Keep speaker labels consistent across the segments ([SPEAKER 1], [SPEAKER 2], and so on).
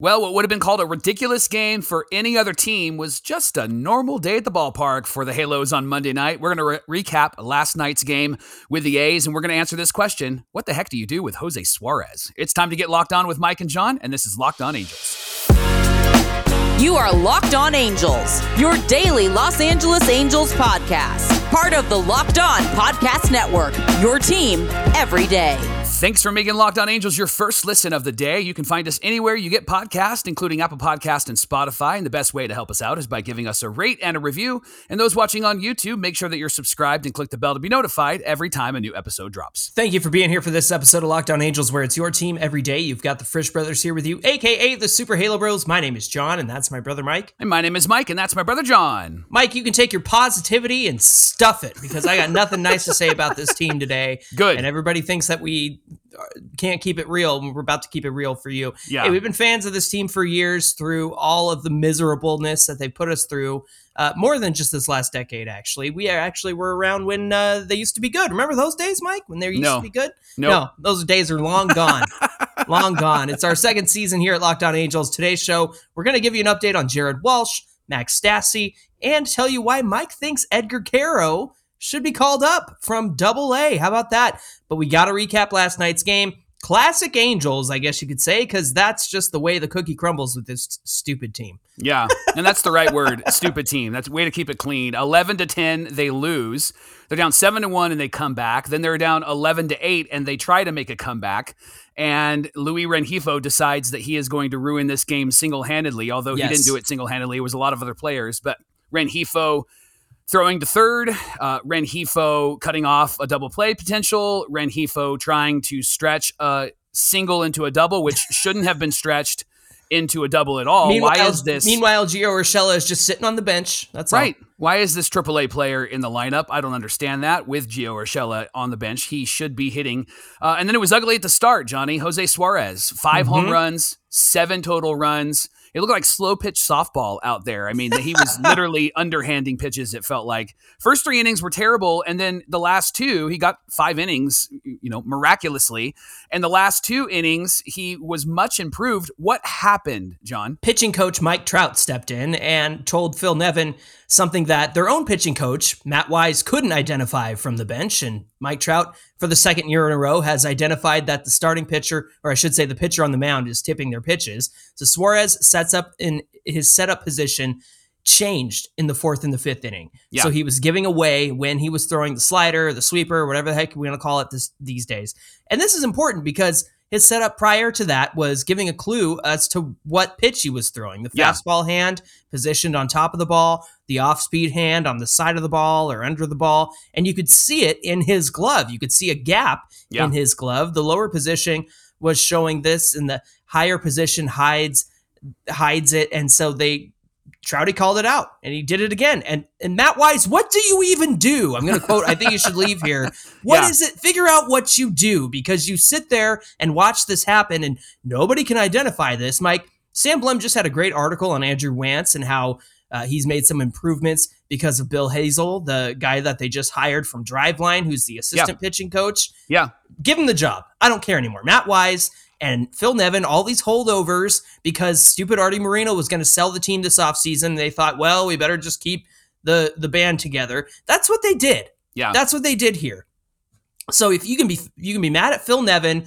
[SPEAKER 1] Well, what would have been called a ridiculous game for any other team was just a normal day at the ballpark for the Halos on Monday night. We're going to re- recap last night's game with the A's, and we're going to answer this question What the heck do you do with Jose Suarez? It's time to get locked on with Mike and Jon, and this is Locked On Angels.
[SPEAKER 2] You are Locked On Angels, your daily Los Angeles Angels podcast, part of the Locked On Podcast Network, your team every day.
[SPEAKER 1] Thanks for making Locked On Angels your first listen of the day. You can find us anywhere you get podcasts, including Apple Podcast and Spotify. And the best way to help us out is by giving us a rate and a review. And those watching on YouTube, make sure that you're subscribed and click the bell to be notified every time a new episode drops.
[SPEAKER 3] Thank you for being here for this episode of Locked On Angels, where it's your team every day. You've got the Frisch Brothers here with you, aka the Super Halo Bros. My name is Jon, and that's my brother Mike.
[SPEAKER 1] And my name is Mike, and that's my brother Jon.
[SPEAKER 3] Mike, you can take your positivity and stuff it because I got nothing nice to say about this team today.
[SPEAKER 1] Good.
[SPEAKER 3] And everybody thinks that we can't keep it real. We're about to keep it real for you.
[SPEAKER 1] Yeah.
[SPEAKER 3] Hey, we've been fans of this team for years through all of the miserableness that they put us through. Uh, more than just this last decade, actually. We are actually were around when uh, they used to be good. Remember those days, Mike, when they used
[SPEAKER 1] No.
[SPEAKER 3] to be good?
[SPEAKER 1] No.
[SPEAKER 3] No, those days are long gone. long gone. It's our second season here at Locked On Angels. Today's show, we're going to give you an update on Jared Walsh, Max Stassi, and tell you why Mike thinks Edgar Quero should be called up from Double A. How about that? But we got to recap last night's game. Classic Angels, I guess you could say, because that's just the way the cookie crumbles with this stupid team.
[SPEAKER 1] Yeah, and that's the right word. Stupid team. That's a way to keep it clean. Eleven to ten, they lose. They're down seven to one, and they come back. Then they're down eleven to eight, and they try to make a comeback. And Luis Rengifo decides that he is going to ruin this game single handedly. Although he didn't do it single handedly, it was a lot of other players. But Rengifo throwing to third, uh, Rengifo cutting off a double play potential, Rengifo trying to stretch a single into a double, which shouldn't have been stretched into a double at all.
[SPEAKER 3] meanwhile,
[SPEAKER 1] Why is this?
[SPEAKER 3] Meanwhile, Gio Urshela is just sitting on the bench. That's all.
[SPEAKER 1] Right. Why is this AAA player in the lineup? I don't understand that. With Gio Urshela on the bench, he should be hitting. Uh, and then it was ugly at the start, Johnny. Jose Suarez, 5 home
[SPEAKER 3] Mhm.
[SPEAKER 1] runs, seven total runs. It looked like slow pitch softball out there. I mean, he was literally underhanding pitches, it felt like. First three innings were terrible. And then the last two, he got five innings, you know, miraculously. And the last two innings, he was much improved. What happened, John?
[SPEAKER 3] pitching coach Mike Trout stepped in and told Phil Nevin something that their own pitching coach, Matt Wise, couldn't identify from the bench. And Mike Trout, for the second year in a row, has identified that the starting pitcher, or I should say the pitcher on the mound, is tipping their pitches. So Suarez sets up in his setup position. Changed in the fourth and the fifth inning.
[SPEAKER 1] Yeah.
[SPEAKER 3] So he was giving away when he was throwing the slider, the sweeper, whatever the heck we're going to call it this, these days. And this is important because his setup prior to that was giving a clue as to what pitch he was throwing. The
[SPEAKER 1] Yeah.
[SPEAKER 3] fastball hand positioned on top of the ball, the off speed hand on the side of the ball or under the ball. And you could see it in his glove. You could see a gap
[SPEAKER 1] Yeah.
[SPEAKER 3] in his glove. The lower position was showing this, and the higher position hides hides it. And so they Trouty called it out and he did it again. And and Matt Wise, what do you even do? I'm gonna quote, I think you should leave here. What is
[SPEAKER 1] Yeah.
[SPEAKER 3] it? Figure out what you do because you sit there and watch this happen and nobody can identify this. Mike, Sam Blum just had a great article on Andrew Wantz and how uh, he's made some improvements because of Bill Hezel, the guy that they just hired from Driveline, who's the assistant pitching coach
[SPEAKER 1] Yeah.
[SPEAKER 3] give him the job. I don't care anymore. Matt Wise and Phil Nevin, all these holdovers because stupid Arte Moreno was going to sell the team this offseason. They thought, well, we better just keep the the band together. That's what they did.
[SPEAKER 1] Yeah.
[SPEAKER 3] That's what they did here. So if you can be you can be mad at Phil Nevin,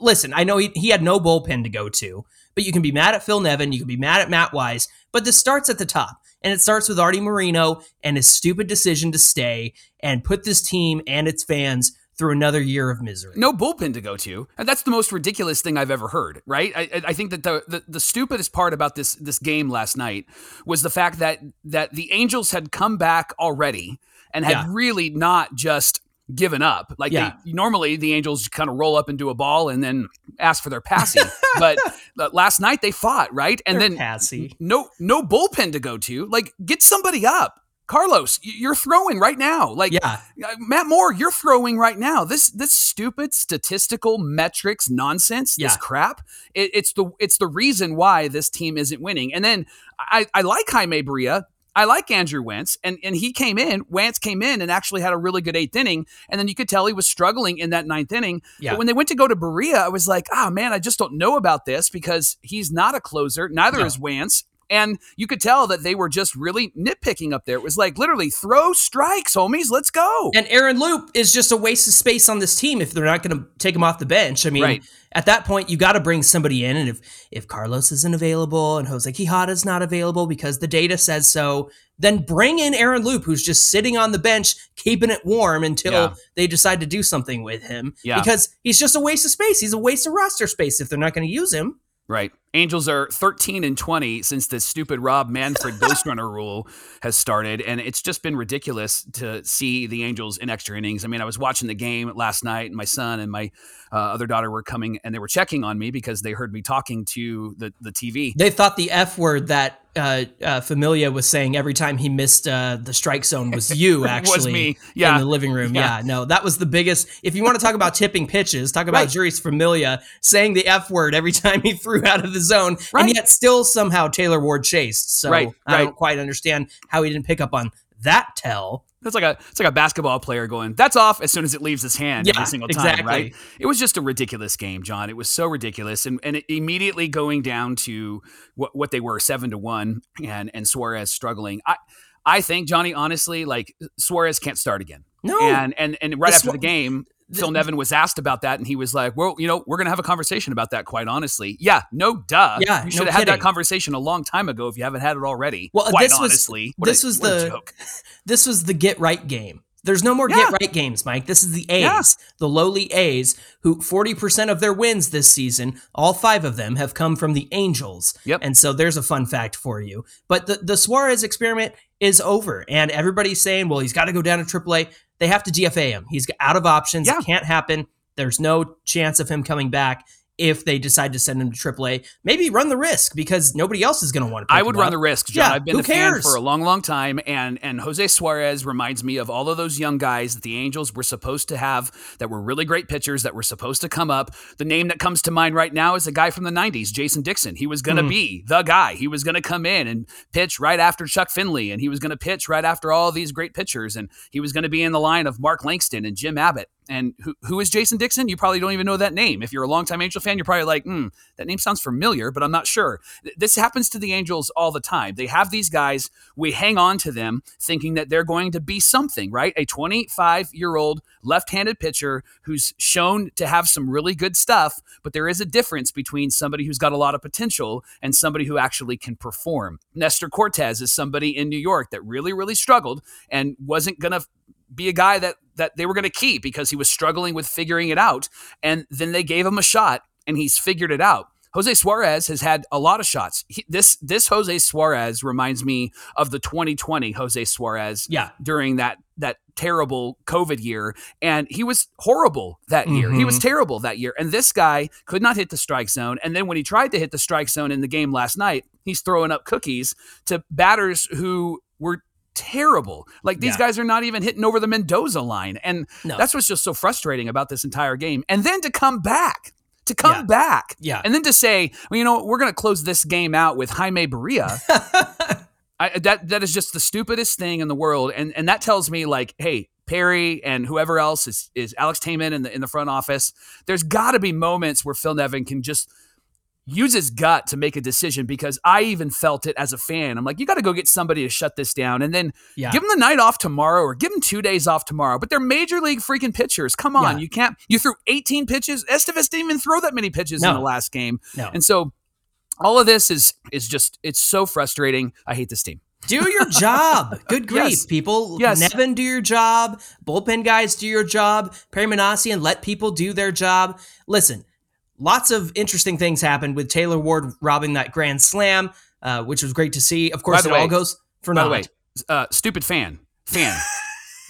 [SPEAKER 3] listen, I know he, he had no bullpen to go to, but you can be mad at Phil Nevin, you can be mad at Matt Wise, but this starts at the top. And it starts with Arte Moreno and his stupid decision to stay and put this team and its fans through another year of misery.
[SPEAKER 1] no bullpen to go to. And that's the most ridiculous thing I've ever heard, right? I, I- think that the, the the stupidest part about this this game last night was the fact that that the Angels had come back already and had
[SPEAKER 3] Yeah.
[SPEAKER 1] really not just given up. Like
[SPEAKER 3] Yeah.
[SPEAKER 1] they normally the Angels kind of roll up into a ball and then ask for their passing. but last night they fought, right? And then
[SPEAKER 3] passy.
[SPEAKER 1] no no bullpen to go to. Like get somebody up. Carlos, you're throwing right now. Like
[SPEAKER 3] Yeah.
[SPEAKER 1] uh, Matt Moore, you're throwing right now. This this stupid statistical metrics nonsense, this crap. It, it's the it's the reason why this team isn't winning. And then I, I like Jaime Barria. I like Andrew Wantz, and and he came in. Wantz came in and actually had a really good eighth inning, and then you could tell he was struggling in that ninth inning.
[SPEAKER 3] Yeah.
[SPEAKER 1] But when they went to go to Barria, I was like, oh man, I just don't know about this because he's not a closer. Neither
[SPEAKER 3] No.
[SPEAKER 1] is Wantz. And you could tell that they were just really nitpicking up there. It was like literally throw strikes, homies. Let's go.
[SPEAKER 3] And Aaron Loup is just a waste of space on this team if they're not going to take him off the bench. I mean,
[SPEAKER 1] Right.
[SPEAKER 3] at that point, you got to bring somebody in. And if if Carlos isn't available and Jose Quijada is not available because the data says so, then bring in Aaron Loup, who's just sitting on the bench, keeping it warm until
[SPEAKER 1] Yeah.
[SPEAKER 3] they decide to do something with him.
[SPEAKER 1] Yeah.
[SPEAKER 3] Because he's just a waste of space. He's a waste of roster space if they're not going to use him.
[SPEAKER 1] Right. Angels are 13 and 20 since this stupid Rob Manfred ghost runner rule has started. And it's just been ridiculous to see the Angels in extra innings. I mean, I was watching the game last night, and my son and my uh, other daughter were coming and they were checking on me because they heard me talking to the, the TV.
[SPEAKER 3] They thought the F word that uh, uh, Familia was saying every time he missed uh, the strike zone was you, actually Was
[SPEAKER 1] me. Yeah.
[SPEAKER 3] In the living room. Yeah.
[SPEAKER 1] Yeah.
[SPEAKER 3] No, that was the biggest. If you want to talk about tipping pitches, talk about
[SPEAKER 1] Right.
[SPEAKER 3] Jeurys Familia saying the F word every time he threw out of the zone.
[SPEAKER 1] Right.
[SPEAKER 3] And yet still somehow Taylor Ward chased. So
[SPEAKER 1] Right,
[SPEAKER 3] I
[SPEAKER 1] right.
[SPEAKER 3] don't quite understand how he didn't pick up on that tell.
[SPEAKER 1] It's like a it's like a basketball player going, that's off as soon as it leaves his hand
[SPEAKER 3] Yeah,
[SPEAKER 1] every single time,
[SPEAKER 3] exactly.
[SPEAKER 1] right? It was just a ridiculous game, John. It was so ridiculous. And and it immediately going down to what, what they were, seven to one, and and Suarez struggling. I I think, Johnny, honestly, like Suarez can't start again.
[SPEAKER 3] No.
[SPEAKER 1] And and and right
[SPEAKER 3] The
[SPEAKER 1] after
[SPEAKER 3] Sua-
[SPEAKER 1] the game, Phil Nevin was asked about that, and he was like, "Well, you know, we're gonna have a conversation about that." Quite honestly, yeah, no, duh.
[SPEAKER 3] Yeah,
[SPEAKER 1] you
[SPEAKER 3] no
[SPEAKER 1] should have had that conversation a long time ago if you haven't had it already.
[SPEAKER 3] Well,
[SPEAKER 1] quite
[SPEAKER 3] this was-
[SPEAKER 1] honestly, a-
[SPEAKER 3] this was the- this was the get right game. There's no more
[SPEAKER 1] Yeah.
[SPEAKER 3] get right games, Mike. This is the A's,
[SPEAKER 1] Yeah.
[SPEAKER 3] the lowly A's, who 40% of their wins this season, all five of them have come from the Angels.
[SPEAKER 1] Yep.
[SPEAKER 3] And so there's a fun fact for you. But the, the Suarez experiment is over. And everybody's saying, well, he's got to go down to AAA. They have to DFA him. He's out of options.
[SPEAKER 1] Yeah.
[SPEAKER 3] It can't happen. There's no chance of him coming back if they decide to send him to AAA. Maybe run the risk because nobody else is going to want to
[SPEAKER 1] I would run the risk, John.
[SPEAKER 3] Yeah,
[SPEAKER 1] I've been a fan for a long, long time, and and Jose Suarez reminds me of all of those young guys that the Angels were supposed to have that were really great pitchers that were supposed to come up. The name that comes to mind right now is a guy from the '90s, Jason Dickson. He was going to
[SPEAKER 3] Mhm.
[SPEAKER 1] be the guy. He was going to come in and pitch right after Chuck Finley, and he was going to pitch right after all these great pitchers, and he was going to be in the line of Mark Langston and Jim Abbott. And who, who is Jason Dickson? You probably don't even know that name. If you're a longtime Angel fan, you're probably like, hmm, that name sounds familiar, but I'm not sure. This happens to the Angels all the time. They have these guys, we hang on to them thinking that they're going to be something, right? A 25 year old left handed pitcher who's shown to have some really good stuff, but there is a difference between somebody who's got a lot of potential and somebody who actually can perform. Nestor Cortes is somebody in New York that really, really struggled and wasn't going to be a guy that that they were going to keep because he was struggling with figuring it out and then they gave him a shot and he's figured it out Jose Suarez has had a lot of shots. He, this this Jose Suarez reminds me of the 2020 Jose Suarez
[SPEAKER 3] Yeah.
[SPEAKER 1] during that that terrible COVID year, and he was horrible that year. He was mm-hmm. terrible that year, and this guy could not hit the strike zone. And then when he tried to hit the strike zone in the game last night, he's throwing up cookies to batters who were terrible. Like these
[SPEAKER 3] Yeah.
[SPEAKER 1] guys are not even hitting over the Mendoza line, and
[SPEAKER 3] No.
[SPEAKER 1] that's what's just so frustrating about this entire game. And then to come back. To come
[SPEAKER 3] Yeah.
[SPEAKER 1] back,
[SPEAKER 3] Yeah.
[SPEAKER 1] and then to say, well, you know, we're going to close this game out with Jaime Barria. I, that that is just the stupidest thing in the world, and and that tells me like, hey, Perry and whoever else is is Alex Tamin in the in the front office. There's got to be moments where Phil Nevin can just use his gut to make a decision because I even felt it as a fan. I'm like, you got to go get somebody to shut this down, and then
[SPEAKER 3] Yeah.
[SPEAKER 1] give them the night off tomorrow or give them two days off tomorrow. But they're major league freaking pitchers. Come on,
[SPEAKER 3] Yeah.
[SPEAKER 1] you can't. You threw 18 pitches. Estevez didn't even throw that many pitches in the last game,
[SPEAKER 3] No.
[SPEAKER 1] and so all of this is is just it's so frustrating. I hate this team.
[SPEAKER 3] Do your job. Good grief,
[SPEAKER 1] Yes.
[SPEAKER 3] people.
[SPEAKER 1] Yes.
[SPEAKER 3] Nevin, do your job. Bullpen guys, do your job. Perry Manasi and let people do their job. Listen, lots of interesting things happened with Taylor Ward robbing that grand slam, uh, which was great to see. Of course, it
[SPEAKER 1] the
[SPEAKER 3] all goes for
[SPEAKER 1] By
[SPEAKER 3] naught.
[SPEAKER 1] the way, uh, stupid fan, fan.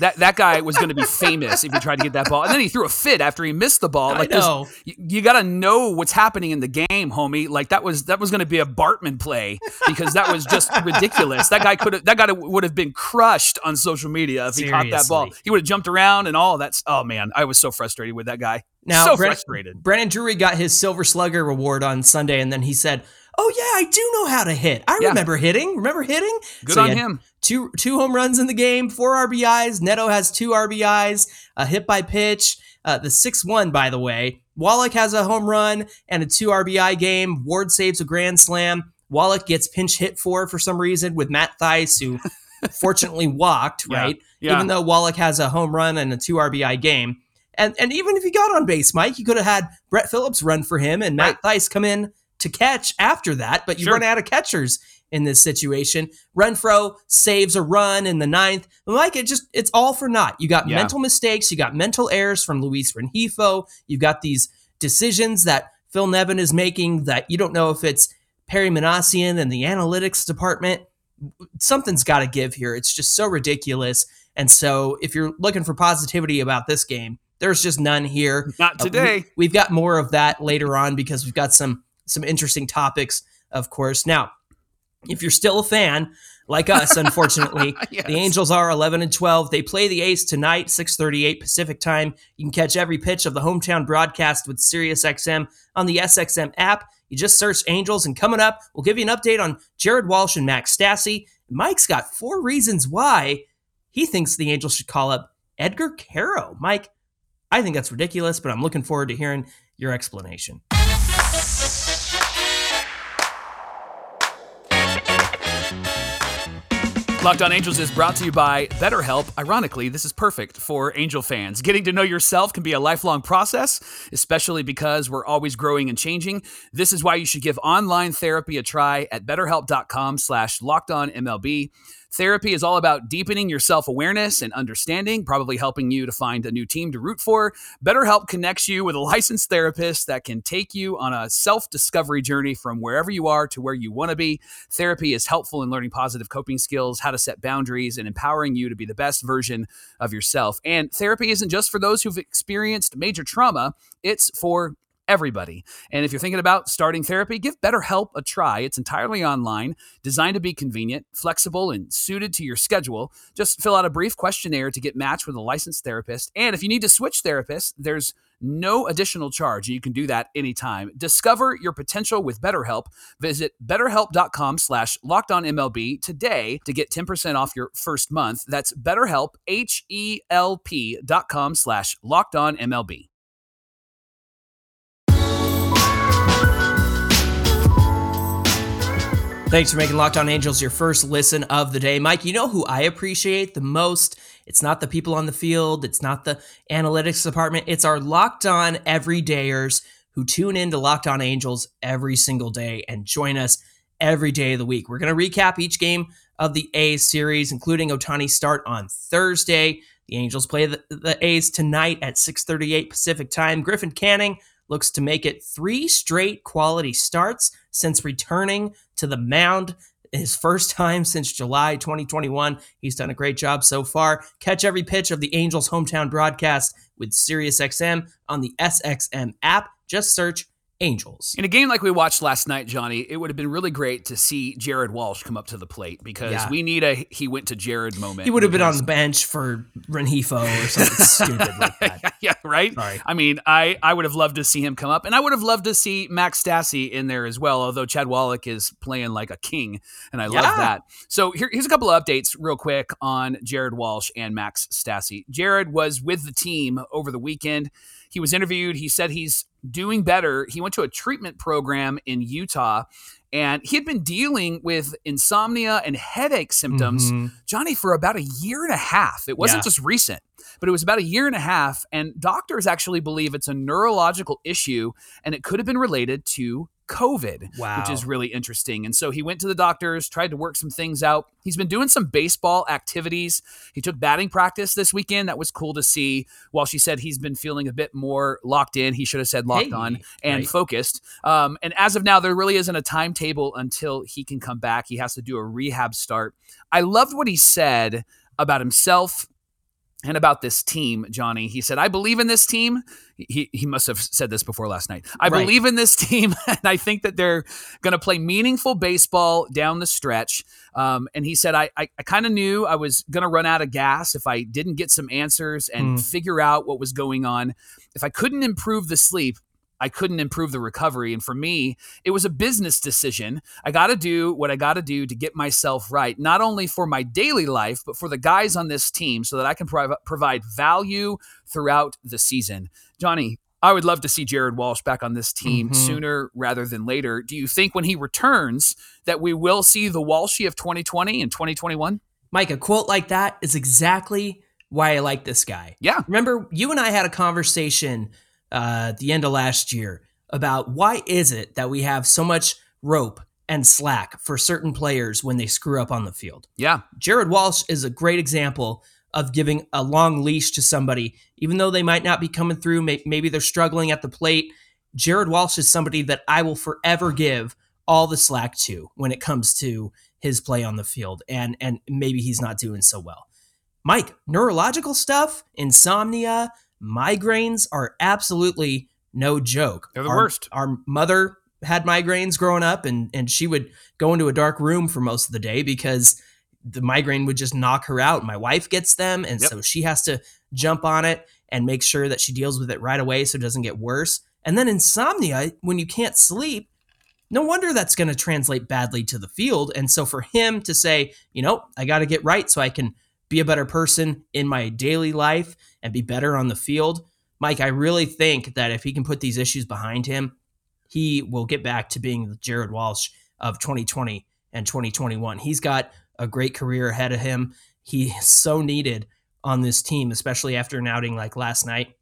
[SPEAKER 1] that that guy was going to be famous if he tried to get that ball, and then he threw a fit after he missed the ball. Like this-
[SPEAKER 3] know.
[SPEAKER 1] you, you got to know what's happening in the game, homie. Like that was that was going to be a Bartman play because that was just ridiculous. That guy could have that guy would have been crushed on social media if he caught that ball. He would have jumped around and all. That's oh man, I was so frustrated with that guy.
[SPEAKER 3] Now,
[SPEAKER 1] so frustrated.
[SPEAKER 3] Brandon Drury got his Silver Slugger award on Sunday, and then he said, oh yeah, I do know how to hit. I
[SPEAKER 1] Yeah.
[SPEAKER 3] remember hitting. Remember hitting?
[SPEAKER 1] Good
[SPEAKER 3] So
[SPEAKER 1] on him.
[SPEAKER 3] Two two home runs in the game, four RBIs. Neto has two RBIs, a hit by pitch. Uh, the six one, by the way. Wallach has a home run and a two RBI game. Ward saves a grand slam. Wallach gets pinch hit for for some reason with Matt Thaiss, who fortunately walked,
[SPEAKER 1] Yeah.
[SPEAKER 3] right?
[SPEAKER 1] Yeah.
[SPEAKER 3] Even though Wallach has a home run and a two RBI game. And and even if he got on base, Mike, you could have had Brett Phillips run for him and Matt Thaiss come in to catch after that, but you
[SPEAKER 1] Sure.
[SPEAKER 3] run out of catchers in this situation. Renfro saves a run in the ninth. Mike, it just it's all for naught. You got
[SPEAKER 1] Yeah.
[SPEAKER 3] mental mistakes, you got mental errors from Luis Rengifo, you've got these decisions that Phil Nevin is making that you don't know if it's Perry Minasian and the analytics department. Something's got to give here. It's just so ridiculous. And so, if you're looking for positivity about this game, there's just none here.
[SPEAKER 1] Not
[SPEAKER 3] Uh,
[SPEAKER 1] today.
[SPEAKER 3] we, have got more of that later on because we've got some some interesting topics, of course. Now, if you're still a fan like us, unfortunately,
[SPEAKER 1] Yes.
[SPEAKER 3] the Angels are 11 and 12. They play the A's tonight, 6:38 Pacific time. You can catch every pitch of the hometown broadcast with SiriusXM on the SXM app. You just search Angels, and coming up, we'll give you an update on Jared Walsh and Max Stassi. Mike's got four reasons why he thinks the Angels should call up Edgar Quero. Mike, I think that's ridiculous, but I'm looking forward to hearing your explanation.
[SPEAKER 1] Locked On Angels is brought to you by BetterHelp. Ironically, this is perfect for Angel fans. Getting to know yourself can be a lifelong process, especially because we're always growing and changing. This is why you should give online therapy a try at betterhelp.com slash lockedonmlb. Therapy is all about deepening your self awareness and understanding, probably helping you to find a new team to root for. BetterHelp connects you with a licensed therapist that can take you on a self discovery journey from wherever you are to where you want to be. Therapy is helpful in learning positive coping skills, how to set boundaries, and empowering you to be the best version of yourself. And therapy isn't just for those who've experienced major trauma, it's for everybody. And if you're thinking about starting therapy, give BetterHelp a try. It's entirely online, designed to be convenient, flexible, and suited to your schedule. Just fill out a brief questionnaire to get matched with a licensed therapist. And if you need to switch therapists, there's no additional charge. You can do that anytime. Discover your potential with BetterHelp. Visit betterhelp.com slash lockedonmlb today to get 10% off your first month. That's betterhelp, H-E-L-P dot com slash lockedonmlb.
[SPEAKER 3] Thanks for making Locked On Angels your first listen of the day. Mike, you know who I appreciate the most? It's not the people on the field, it's not the analytics department, it's our Locked On everydayers who tune in to Locked On Angels every single day and join us every day of the week. We're going to recap each game of the A's series, including Ohtani's start on Thursday. The Angels play the, the A's tonight at 6:38 Pacific time. Griffin Canning looks to make it three straight quality starts since returning to the mound. His first time since July 2021. He's done a great job so far. Catch every pitch of the Angels hometown broadcast with SiriusXM on the SXM app. Just search Angels.
[SPEAKER 1] In a game like we watched last night, Johnny, it would have been really great to see Jared Walsh come up to the plate because
[SPEAKER 3] Yeah.
[SPEAKER 1] we need a he went to Jared moment.
[SPEAKER 3] He would have been on the bench for Rengifo or something stupid like that.
[SPEAKER 1] yeah, right.
[SPEAKER 3] Sorry.
[SPEAKER 1] I mean, I I would have loved to see him come up, and I would have loved to see Max Stassi in there as well. Although Chad Wallach is playing like a king, and I love that. So here, here's a couple of updates, real quick, on Jared Walsh and Max Stassi. Jared was with the team over the weekend. He was interviewed. He said he's doing better. He went to a treatment program in Utah. And he had been dealing with insomnia and headache symptoms
[SPEAKER 3] Mhm.
[SPEAKER 1] Johnny, for about a year and a half. It wasn't
[SPEAKER 3] Yeah.
[SPEAKER 1] just recent, but it was about a year and a half. And doctors actually believe it's a neurological issue and it could have been related to COVID,
[SPEAKER 3] Wow.
[SPEAKER 1] which is really interesting. And so he went to the doctors, tried to work some things out. He's been doing some baseball activities. He took batting practice this weekend. That was cool to see. While she said he's been feeling a bit more locked in, he should have said locked
[SPEAKER 3] Hey,
[SPEAKER 1] on and
[SPEAKER 3] right.
[SPEAKER 1] focused. Um, and as of now, there really isn't a timetable until he can come back. He has to do a rehab start. I loved what he said about himself and about this team, Johnny. He said, I believe in this team. He, he must have said this before last night. I
[SPEAKER 3] Right.
[SPEAKER 1] believe in this team, and I think that they're going to play meaningful baseball down the stretch. Um, and he said, I, I, I kind of knew I was going to run out of gas if I didn't get some answers and
[SPEAKER 3] Mm.
[SPEAKER 1] figure out what was going on. If I couldn't improve the sleep, I couldn't improve the recovery. And for me, it was a business decision. I got to do what I got to do to get myself right, not only for my daily life, but for the guys on this team so that I can prov- provide value throughout the season. Johnny, I would love to see Jared Walsh back on this team
[SPEAKER 3] Mhm.
[SPEAKER 1] sooner rather than later. Do you think when he returns that we will see the Walshy of 2020 and 2021?
[SPEAKER 3] Mike, a quote like that is exactly why I like this guy.
[SPEAKER 1] Yeah.
[SPEAKER 3] Remember, you and I had a conversation uh, at the end of last year about why is it that we have so much rope and slack for certain players when they screw up on the field.
[SPEAKER 1] Yeah.
[SPEAKER 3] Jared Walsh is a great example of giving a long leash to somebody, even though they might not be coming through. may- Maybe they're struggling at the plate. Jared Walsh is somebody that I will forever give all the slack to when it comes to his play on the field, and and maybe he's not doing so well. Mike, neurological stuff, insomnia, migraines are absolutely no joke.
[SPEAKER 1] They're the
[SPEAKER 3] Our-
[SPEAKER 1] worst.
[SPEAKER 3] Our mother had migraines growing up, and and she would go into a dark room for most of the day because the migraine would just knock her out. My wife gets them, and
[SPEAKER 1] Yep.
[SPEAKER 3] so she has to jump on it and make sure that she deals with it right away so it doesn't get worse. And then insomnia, when you can't sleep, no wonder that's going to translate badly to the field. And so for him to say, you know, I got to get right so I can be a better person in my daily life and be better on the field, Mike, I really think that if he can put these issues behind him, he will get back to being the Jared Walsh of 2020 and 2021. He's got a great career ahead of him. He's so needed on this team, especially after an outing like last night.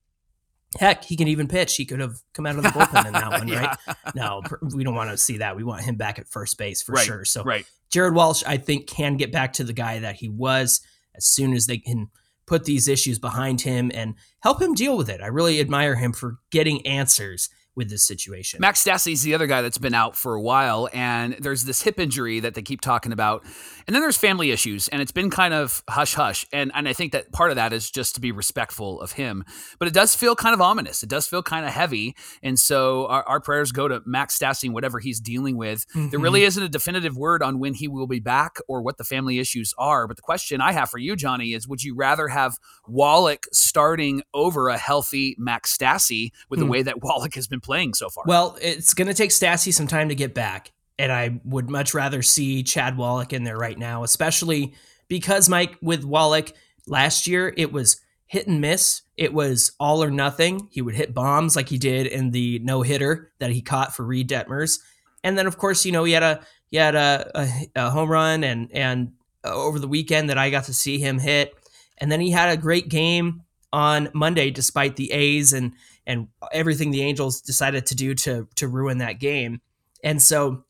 [SPEAKER 3] Heck, he can even pitch. He could have come out of the bullpen in that one, right?
[SPEAKER 1] Yeah.
[SPEAKER 3] No, we don't want to see that. We want him back at first base for
[SPEAKER 1] Right,
[SPEAKER 3] sure. So
[SPEAKER 1] Right.
[SPEAKER 3] Jared Walsh, I think, can get back to the guy that he was as soon as they can put these issues behind him and help him deal with it. I really admire him for getting answers with this situation.
[SPEAKER 1] Max Stassi's the other guy that's been out for a while, and there's this hip injury that they keep talking about. And then there's family issues, and it's been kind of hush hush. And and I think that part of that is just to be respectful of him. But it does feel kind of ominous. It does feel kind of heavy. And so our, our prayers go to Max Stassi whatever he's dealing with. There
[SPEAKER 3] Mhm.
[SPEAKER 1] really isn't a definitive word on when he will be back or what the family issues are. But the question I have for you, Johnny, is would you rather have Wallach starting over a healthy Max Stassi with the
[SPEAKER 3] Hmm.
[SPEAKER 1] way that Wallach has been playing so far?
[SPEAKER 3] Well, it's going to take Stassi some time to get back. And I would much rather see Chad Wallach in there right now, especially because, Mike, with Wallach last year, it was hit and miss. It was all or nothing. He would hit bombs like he did in the no hitter that he caught for Reid Detmers. And then, of course, you know, he had a he had a, a, a home run and and uh, over the weekend that I got to see him hit. And then he had a great game on Monday, despite the A's and and everything the Angels decided to do to to ruin that game. And so,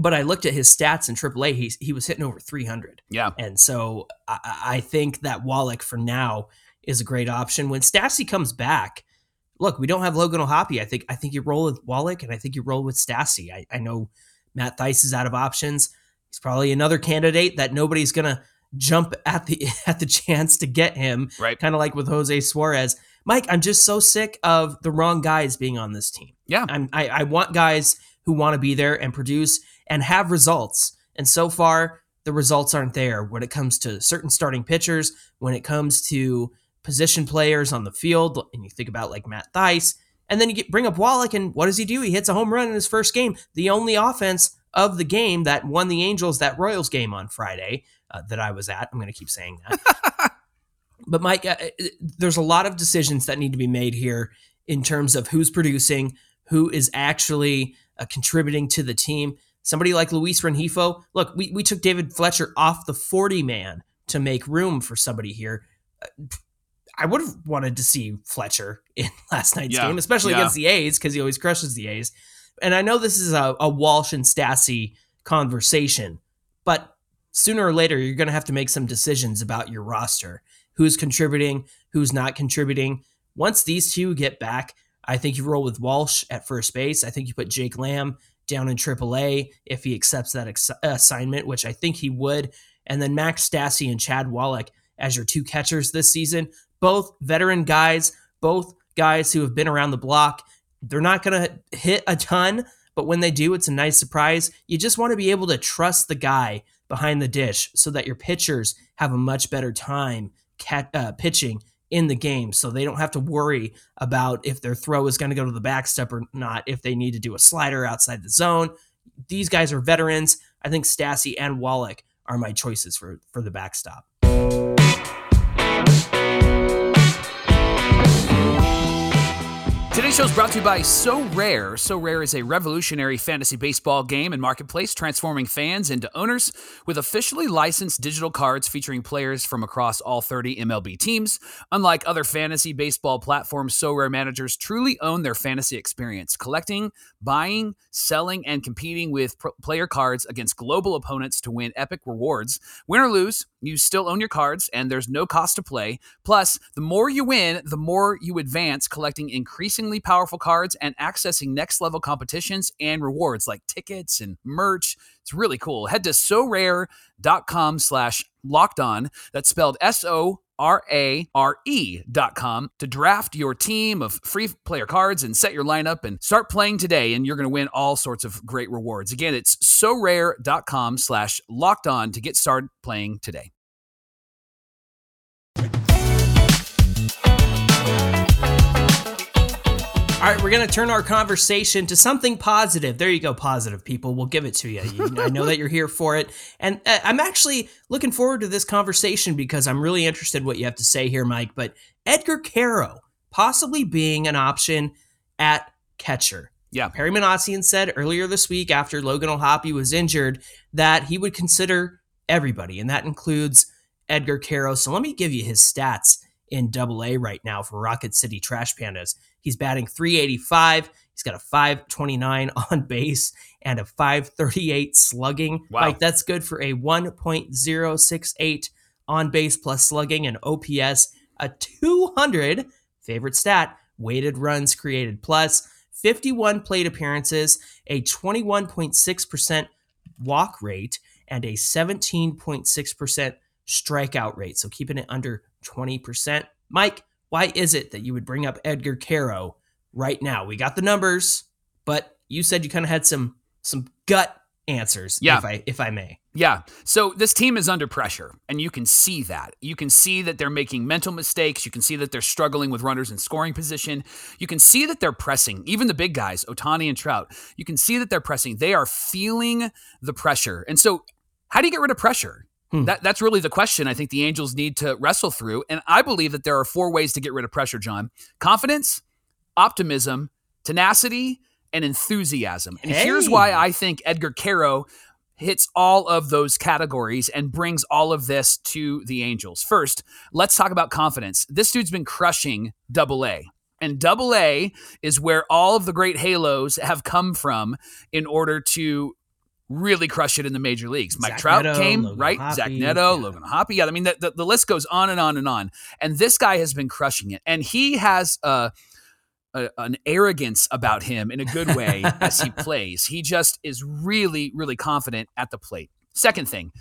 [SPEAKER 3] but I looked at his stats in AAA. He he was hitting over 300,
[SPEAKER 1] yeah.
[SPEAKER 3] and so I, I think that Wallach for now is a great option. When Stassi comes back, look, we don't have Logan O'Hoppe. I think I think you roll with Wallach, and I think you roll with Stassi. I, I know Matt Thaiss is out of options. He's probably another candidate that nobody's gonna jump at the at the chance to get him
[SPEAKER 1] Right.
[SPEAKER 3] kind of like with Jose Suarez. Mike, I'm just so sick of the wrong guys being on this team.
[SPEAKER 1] Yeah.
[SPEAKER 3] I'm, I, I want guys who want to be there and produce and have results. And so far, the results aren't there when it comes to certain starting pitchers, when it comes to position players on the field. And you think about like Matt Thaiss, and then you get, bring up Wallach, and what does he do? He hits a home run in his first game, the only offense of the game that won the Angels that Royals game on Friday uh, that I was at. I'm going to keep saying that. but Mike, uh, uh, there's a lot of decisions that need to be made here in terms of who's producing, who is actually uh, contributing to the team. Somebody like Luis Rengifo. Look, we, we took David Fletcher off the 40 man to make room for somebody here. I would have wanted to see Fletcher in last night's
[SPEAKER 1] Yeah,
[SPEAKER 3] game, especially
[SPEAKER 1] yeah.
[SPEAKER 3] against the A's because he always crushes the A's. And I know this is a, a Walsh and Stassi conversation, but sooner or later you're going to have to make some decisions about your roster who's contributing, who's not contributing. Once these two get back, I think you roll with Walsh at first base. I think you put Jake Lamb down in AAA if he accepts that ex- assignment, which I think he would. And then Max Stassi and Chad Wallach as your two catchers this season. Both veteran guys, both guys who have been around the block. They're not going to hit a ton, but when they do, it's a nice surprise. You just want to be able to trust the guy behind the dish so that your pitchers have a much better time cat, uh, pitching in the game, so they don't have to worry about if their throw is going to go to the backstep or not, if they need to do a slider outside the zone. These guys are veterans. I think Stassi and Wallach are my choices for, for the backstop.
[SPEAKER 1] Today's show is brought to you by Sorare. So Rare is a revolutionary fantasy baseball game and marketplace transforming fans into owners with officially licensed digital cards featuring players from across all 30 MLB teams. Unlike other fantasy baseball platforms, Sorare managers truly own their fantasy experience, collecting, buying, selling, and competing with pro- player cards against global opponents to win epic rewards. Win or lose, you still own your cards and there's no cost to play. Plus, the more you win, the more you advance, collecting increasingly powerful cards and accessing next level competitions and rewards like tickets and merch. It's really cool. Head to sorare.com slash locked on. That's spelled S O R A R E dot com to draft your team of free player cards and set your lineup and start playing today. And you're going to win all sorts of great rewards. Again, it's sorare.com slash locked on to get started playing today.
[SPEAKER 3] All right, we're going to turn our conversation to something positive. There you go, positive people. We'll give it to you. you I know that you're here for it. And uh, I'm actually looking forward to this conversation because I'm really interested what you have to say here, Mike. But Edgar Quero possibly being an option at catcher.
[SPEAKER 1] Yeah.
[SPEAKER 3] Perry Minasian said earlier this week after Logan O'Hoppe was injured that he would consider everybody, and that includes Edgar Quero. So let me give you his stats in double A right now for Rocket City Trash Pandas. He's batting 385. He's got a 529 on base and a 538 slugging.
[SPEAKER 1] Wow.
[SPEAKER 3] Like that's good for a 1.068 on base plus slugging and OPS, a 200 favorite stat, weighted runs created plus 51 plate appearances, a 21.6% walk rate, and a 17.6% strikeout rate. So keeping it under 20%. Mike, why is it that you would bring up Edgar Quero right now? We got the numbers, but you said you kind of had some some gut answers,
[SPEAKER 1] Yeah.
[SPEAKER 3] if I if I may.
[SPEAKER 1] Yeah. So this team is under pressure, and you can see that. You can see that they're making mental mistakes. You can see that they're struggling with runners in scoring position. You can see that they're pressing, even the big guys, Ohtani and Trout. You can see that they're pressing. They are feeling the pressure. And so, how do you get rid of pressure?
[SPEAKER 3] Hmm.
[SPEAKER 1] That, that's really the question I think the Angels need to wrestle through. And I believe that there are four ways to get rid of pressure, John confidence, optimism, tenacity, and enthusiasm. And here's why I think Edgar Quero hits all of those categories and brings all of this to the Angels. First, let's talk about confidence. This dude's been crushing double A. And double A is where all of the great halos have come from in order to really crush it in the major leagues. Mike
[SPEAKER 3] Zach
[SPEAKER 1] Trout
[SPEAKER 3] Neto,
[SPEAKER 1] came,
[SPEAKER 3] Logan
[SPEAKER 1] right?
[SPEAKER 3] Hoppe,
[SPEAKER 1] Zach Neto,
[SPEAKER 3] yeah.
[SPEAKER 1] Logan Hoppe. Yeah, I mean, the, the, the list goes on and on and on. And this guy has been crushing it. And he has uh, a, an arrogance about him in a good way as he plays. He just is really, really confident at the plate. Second thing,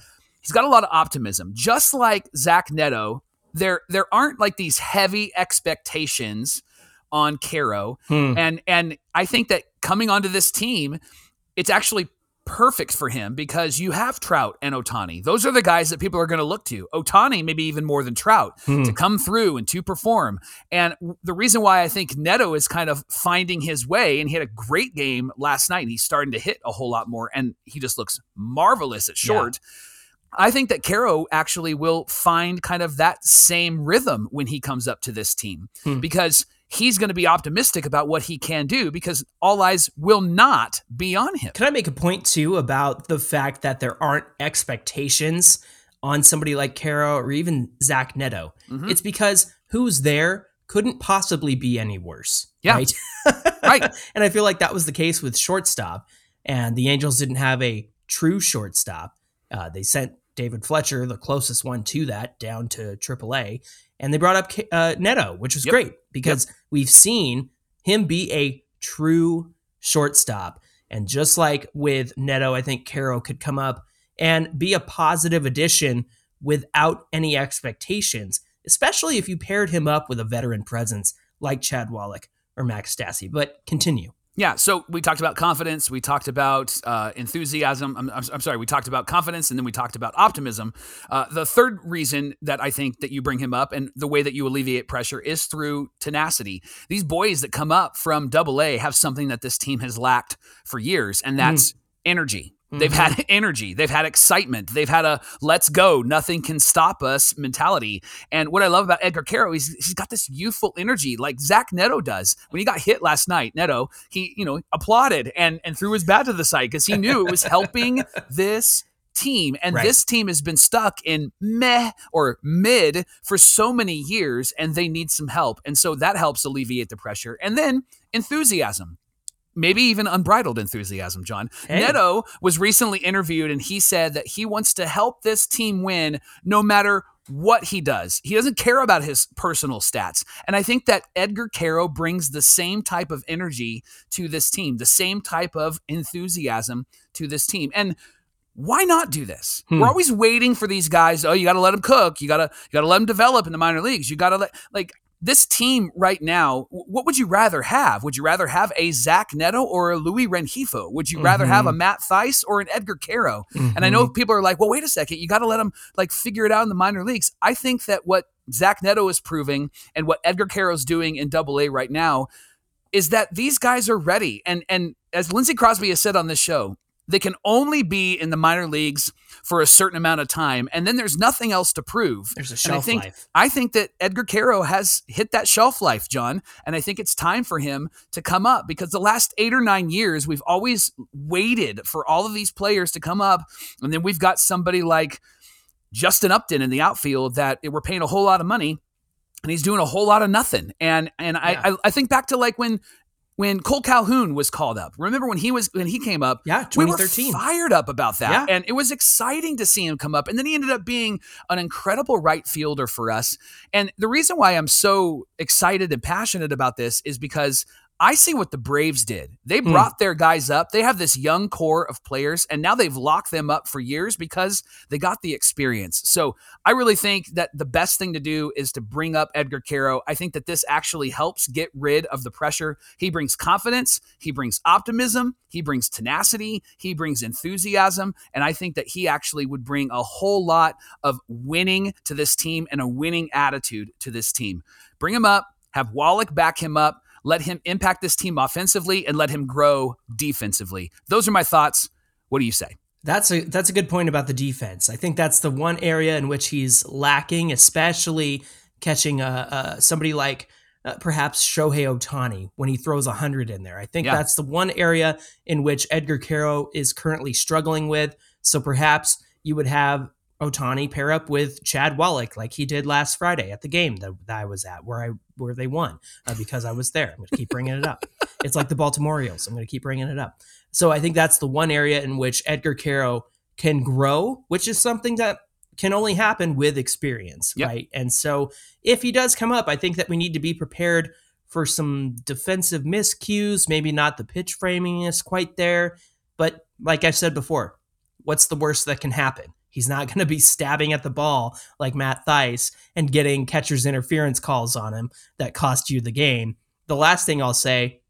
[SPEAKER 1] he's got a lot of optimism. Just like Zach Neto, there there aren't like these heavy expectations on Quero.
[SPEAKER 3] Hmm.
[SPEAKER 1] And and I think that coming onto this team, it's actually perfect for him because you have Trout and Ohtani. Those are the guys that people are going to look to. Ohtani maybe even more than Trout
[SPEAKER 3] Hmm.
[SPEAKER 1] to come through and to perform. And the reason why I think Neto is kind of finding his way, and he had a great game last night, and he's starting to hit a whole lot more, and he just looks marvelous at short. I think that Quero actually will find kind of that same rhythm when he comes up to this team
[SPEAKER 3] Hmm.
[SPEAKER 1] because he's going to be optimistic about what he can do because all eyes will not be on him.
[SPEAKER 3] Can I make a point too about the fact that there aren't expectations on somebody like Quero or even Zach Neto?
[SPEAKER 1] Mhm.
[SPEAKER 3] It's because who's there couldn't possibly be any worse.
[SPEAKER 1] Yeah.
[SPEAKER 3] Right.
[SPEAKER 1] Right.
[SPEAKER 3] and I feel like that was the case with shortstop. And the Angels didn't have a true shortstop. Uh, they sent David Fletcher, the closest one to that, down to AAA. And they brought up uh, Neto, which was
[SPEAKER 1] Yep.
[SPEAKER 3] great because we've seen him be a true shortstop. And just like with Neto, I think Quero could come up and be a positive addition without any expectations, especially if you paired him up with a veteran presence like Chad Wallach or Max Stassi. But continue.
[SPEAKER 1] Yeah, so we talked about confidence, we talked about uh, enthusiasm. I'm, I'm, I'm, sorry, we talked about confidence, and then we talked about optimism. Uh, the third reason that I think that you bring him up and the way that you alleviate pressure is through tenacity. These boys that come up from Double A have something that this team has lacked for years, and that's mm. energy. They've mm-hmm. had energy. They've had excitement. They've had a let's go, nothing can stop us mentality. And what I love about Edgar Quero, is he's got this youthful energy like Zach Neto does. When he got hit last night, Neto, he, you know, applauded and, and threw his bat to the side because he knew it was helping this team. And right. this team has been stuck in meh or mid for so many years and they need some help. And so that helps alleviate the pressure. And then enthusiasm maybe even unbridled enthusiasm, John. Hey. Neto was recently interviewed and he said that he wants to help this team win no matter what he does. He doesn't care about his personal stats. And I think that Edgar Quero brings the same type of energy to this team, the same type of enthusiasm to this team. And why not do this? Hmm. We're always waiting for these guys. Oh, you got to let them cook. You got to you got to let them develop in the minor leagues. You got to let like this team right now, what would you rather have? Would you rather have a Zach Neto or a Luis Rengifo? Would you mm-hmm. rather have a mm-hmm. Matt Thaiss or an Edgar Quero? Mm-hmm. And I know mm-hmm. people are like, well, wait a second, you got to let them like figure it out in the minor leagues. I think that what Zach Neto is proving and what Edgar Quero is doing in Double A right now is that these guys are ready. And and as Lindsey Crosby has said on this show, they can only be in the minor leagues for a certain amount of time, and then there's nothing else to prove.
[SPEAKER 3] There's a shelf
[SPEAKER 1] I think,
[SPEAKER 3] life.
[SPEAKER 1] I think that Edgar Quero has hit that shelf life, John, and I think it's time for him to come up because the last eight or nine years we've always waited for all of these players to come up, and then we've got somebody like Justin Upton in the outfield that we're paying a whole lot of money and he's doing a whole lot of nothing. And and yeah. I, I think back to like when when Cole Calhoun was called up. Remember when he was when he came up?
[SPEAKER 3] Yeah, 2013.
[SPEAKER 1] We were fired up about that, yeah. and it was exciting to see him come up. And then he ended up being an incredible right fielder for us. And the reason why I'm so excited and passionate about this is because I see what the Braves did. They hmm. brought mm. their guys up. They have this young core of players, and now they've locked them up for years because they got the experience. So I really think that the best thing to do is to bring up Edgar Quero. I think that this actually helps get rid of the pressure. He brings confidence, he brings optimism, he brings tenacity, he brings enthusiasm, and I think that he actually would bring a whole lot of winning to this team and a winning attitude to this team. Bring him up, have Wallach back him up let him impact this team offensively and let him grow defensively. Those are my thoughts. What do you say?
[SPEAKER 3] That's a that's a good point about the defense. I think that's the one area in which he's lacking, especially catching a, a somebody like uh, perhaps Shohei Ohtani when he throws 100 in there. I think yeah. that's the one area in which Edgar Quero is currently struggling with. So perhaps you would have Ohtani pair up with Chad Wallach like he did last Friday at the game that, that I was at where I where they won uh, because I was there. I'm going to keep bringing it up. it's like the Baltimore Orioles. I'm going to keep bringing it up. So I think that's the one area in which Edgar Quero can grow, which is something that can only happen with experience, yep. right? And so if he does come up, I think that we need to be prepared for some defensive miscues. Maybe not the pitch framing is quite there, but like I said before, what's the worst that can happen? He's not going to be stabbing at the ball like Matt Thaiss and getting catcher's interference calls on him that cost you the game. The last thing I'll say,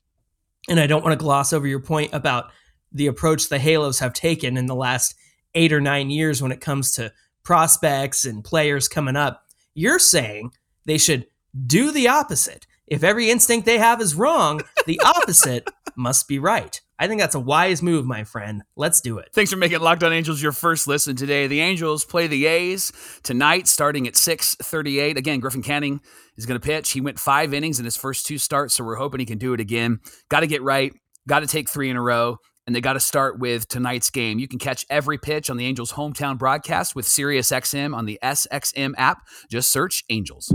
[SPEAKER 3] and I don't want to gloss over your point about the approach the Halos have taken in the last eight or nine years when it comes to prospects and players coming up. You're saying they should do the opposite. If every instinct they have is wrong, the opposite must be right. I think that's a wise move, my friend. Let's do it.
[SPEAKER 1] Thanks for making Locked On Angels your first listen today. The Angels play the A's tonight, starting at 6:38. Again, Griffin Canning is going to pitch. He went five innings in his first two starts, so we're hoping he can do it again. Got to get right. Got to take three in a row. And they got to start with tonight's game. You can catch every pitch on the Angels' hometown broadcast with SiriusXM on the SXM app. Just search Angels.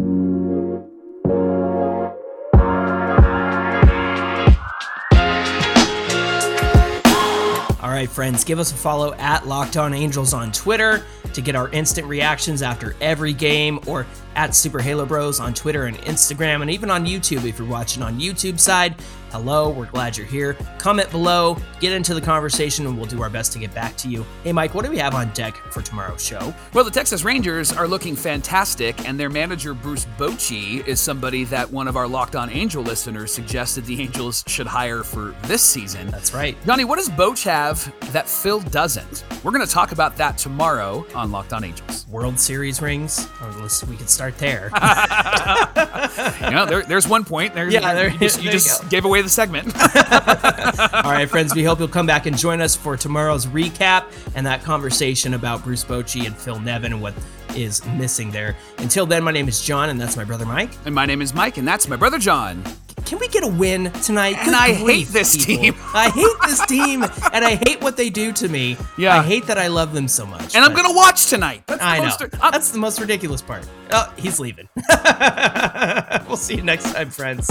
[SPEAKER 3] Right, friends, give us a follow at Locked On Angels on Twitter. to get our instant reactions after every game or at Super Halo Bros on Twitter and Instagram and even on YouTube if you're watching on YouTube side. Hello, we're glad you're here. Comment below, get into the conversation, and we'll do our best to get back to you. Hey, Mike, what do we have on deck for tomorrow's show?
[SPEAKER 1] Well, the Texas Rangers are looking fantastic, and their manager, Bruce Bochy, is somebody that one of our Locked On Angel listeners suggested the Angels should hire for this season.
[SPEAKER 3] That's right.
[SPEAKER 1] Johnny, what does Boch have that Phil doesn't? We're going to talk about that tomorrow on Locked On Angels.
[SPEAKER 3] World Series rings. Or we could start there.
[SPEAKER 1] you know, there, there's one point. There,
[SPEAKER 3] Yeah, there-
[SPEAKER 1] you just, you
[SPEAKER 3] you
[SPEAKER 1] just
[SPEAKER 3] go.
[SPEAKER 1] gave away the segment.
[SPEAKER 3] All right, friends, we hope you'll come back and join us for tomorrow's recap and that conversation about Bruce Bochy and Phil Nevin and what is missing there. Until then, my name is Jon, and that's my brother Mike.
[SPEAKER 1] and my name is Mike, and that's my brother Jon.
[SPEAKER 3] Can we get a win tonight?
[SPEAKER 1] And
[SPEAKER 3] Good
[SPEAKER 1] I
[SPEAKER 3] grief,
[SPEAKER 1] hate this
[SPEAKER 3] people.
[SPEAKER 1] team.
[SPEAKER 3] I hate this team, and I hate what they do to me.
[SPEAKER 1] Yeah.
[SPEAKER 3] I hate that I love them so much.
[SPEAKER 1] And I'm
[SPEAKER 3] but
[SPEAKER 1] to watch tonight. That's the
[SPEAKER 3] I know.
[SPEAKER 1] most- I'm-
[SPEAKER 3] That's the most ridiculous part. Oh, he's leaving. we'll see you next time, friends.